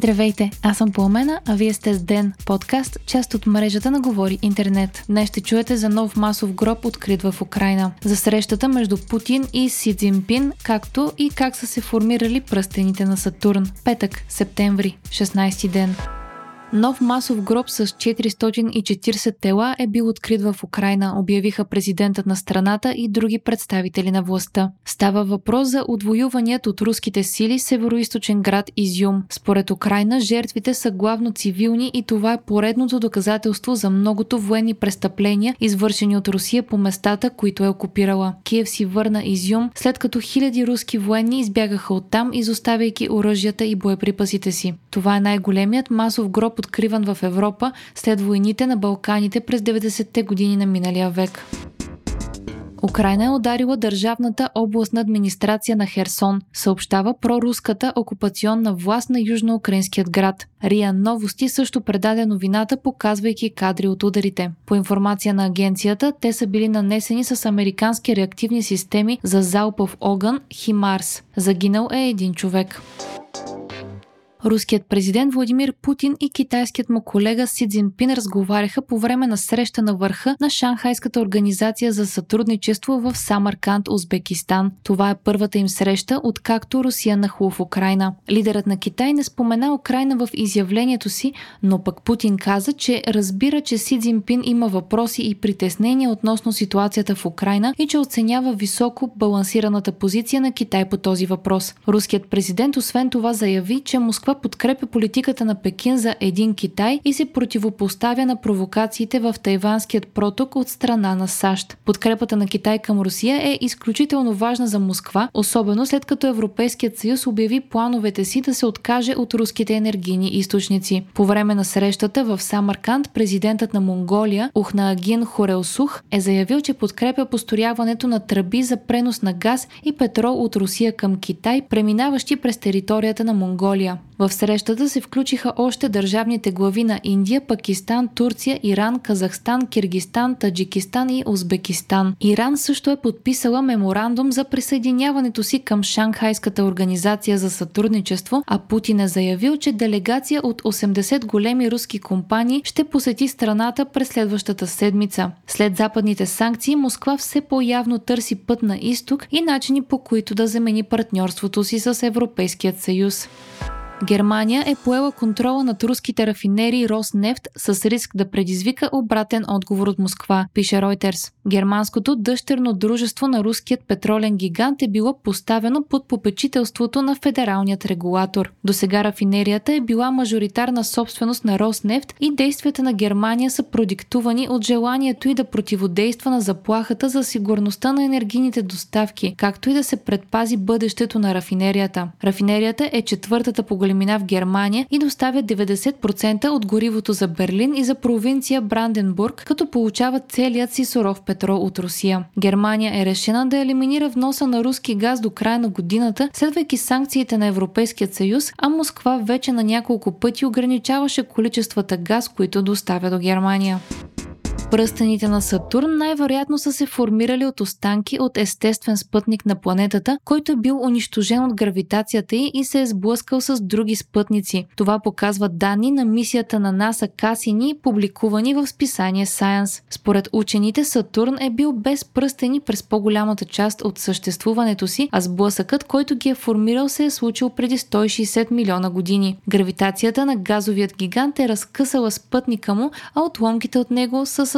Здравейте, аз съм Пламена, а вие сте с Ден, подкаст, част от мрежата на Говори Интернет. Днес ще чуете за нов масов гроб открит в Украина, за срещата между Путин и Си Цзинпин, както и как са се формирали пръстените на Сатурн. Петък, септември, 16 ден. Нов масов гроб с 440 тела е бил открит в Украина, обявиха президентът на страната и други представители на властта. Става въпрос за отвоюваният от руските сили североисточен град Изюм. Според Украина, жертвите са главно цивилни и това е поредното доказателство за многото военни престъпления, извършени от Русия по местата, които е окупирала. Киев си върна Изюм, след като хиляди руски военни избягаха оттам, изоставяйки оръжията и боеприпасите си. Това е най-големият масов гроб откриван в Европа след войните на Балканите през 90-те години на миналия век. Украина е ударила държавната областна администрация на Херсон, съобщава проруската окупационна власт на южноукраинският град. Риа Новости също предаде новината, показвайки кадри от ударите. По информация на агенцията, те са били нанесени с американски реактивни системи за залпов огън Химарс. Загинал е един човек. Руският президент Владимир Путин и китайският му колега Си Цзинпин разговаряха по време на среща на върха на Шанхайската организация за сътрудничество в Самарканд, Узбекистан. Това е първата им среща, откакто Русия нахлу в Украина. Лидерът на Китай не спомена Украина в изявлението си, но пък Путин каза, че разбира, че Си Цзинпин има въпроси и притеснения относно ситуацията в Украина и че оценява високо балансираната позиция на Китай по този въпрос. Руският президент освен това заяви, че Москва Москва подкрепя политиката на Пекин за един Китай и се противопоставя на провокациите в Тайванският проток от страна на САЩ. Подкрепата на Китай към Русия е изключително важна за Москва, особено след като Европейският съюз обяви плановете си да се откаже от руските енергийни източници. По време на срещата в Самарканд президентът на Монголия Ухнаагин Хорелсух е заявил, че подкрепя построяването на тръби за пренос на газ и петрол от Русия към Китай, преминаващи през територията на Монголия. В срещата се включиха още държавните глави на Индия, Пакистан, Турция, Иран, Казахстан, Киргистан, Таджикистан и Узбекистан. Иран също е подписала меморандум за присъединяването си към Шанхайската организация за сътрудничество, а Путин е заявил, че делегация от 80 големи руски компании ще посети страната през следващата седмица. След западните санкции, Москва все по-явно търси път на изток и начини по които да замени партньорството си с Европейският съюз. Германия е поела контрола над руските рафинерии Роснефт с риск да предизвика обратен отговор от Москва, пише Reuters. Германското дъщерно дружество на руският петролен гигант е било поставено под попечителството на федералният регулатор. До сега рафинерията е била мажоритарна собственост на Роснефт и действията на Германия са продиктувани от желанието и да противодейства на заплахата за сигурността на енергийните доставки, както и да се предпази бъдещето на рафинерията. Рафинерията е четвъртата по големина в Германия и доставя 90% от горивото за Берлин и за провинция Бранденбург, като получава целият си суров петрол от Русия. Германия е решена да елиминира вноса на руски газ до края на годината, следвайки санкциите на Европейският съюз, а Москва вече на няколко пъти ограничаваше количествата газ, които доставя до Германия. Пръстените на Сатурн най-вероятно са се формирали от останки от естествен спътник на планетата, който е бил унищожен от гравитацията й и се е сблъскал с други спътници. Това показват данни на мисията на НАСА Касини, публикувани в списание Science. Според учените, Сатурн е бил без пръстени през по-голямата част от съществуването си, а сблъсъкът, който ги е формирал, се е случил преди 160 милиона години. Гравитацията на газовият гигант е разкъсала спътника му, а отломките от него са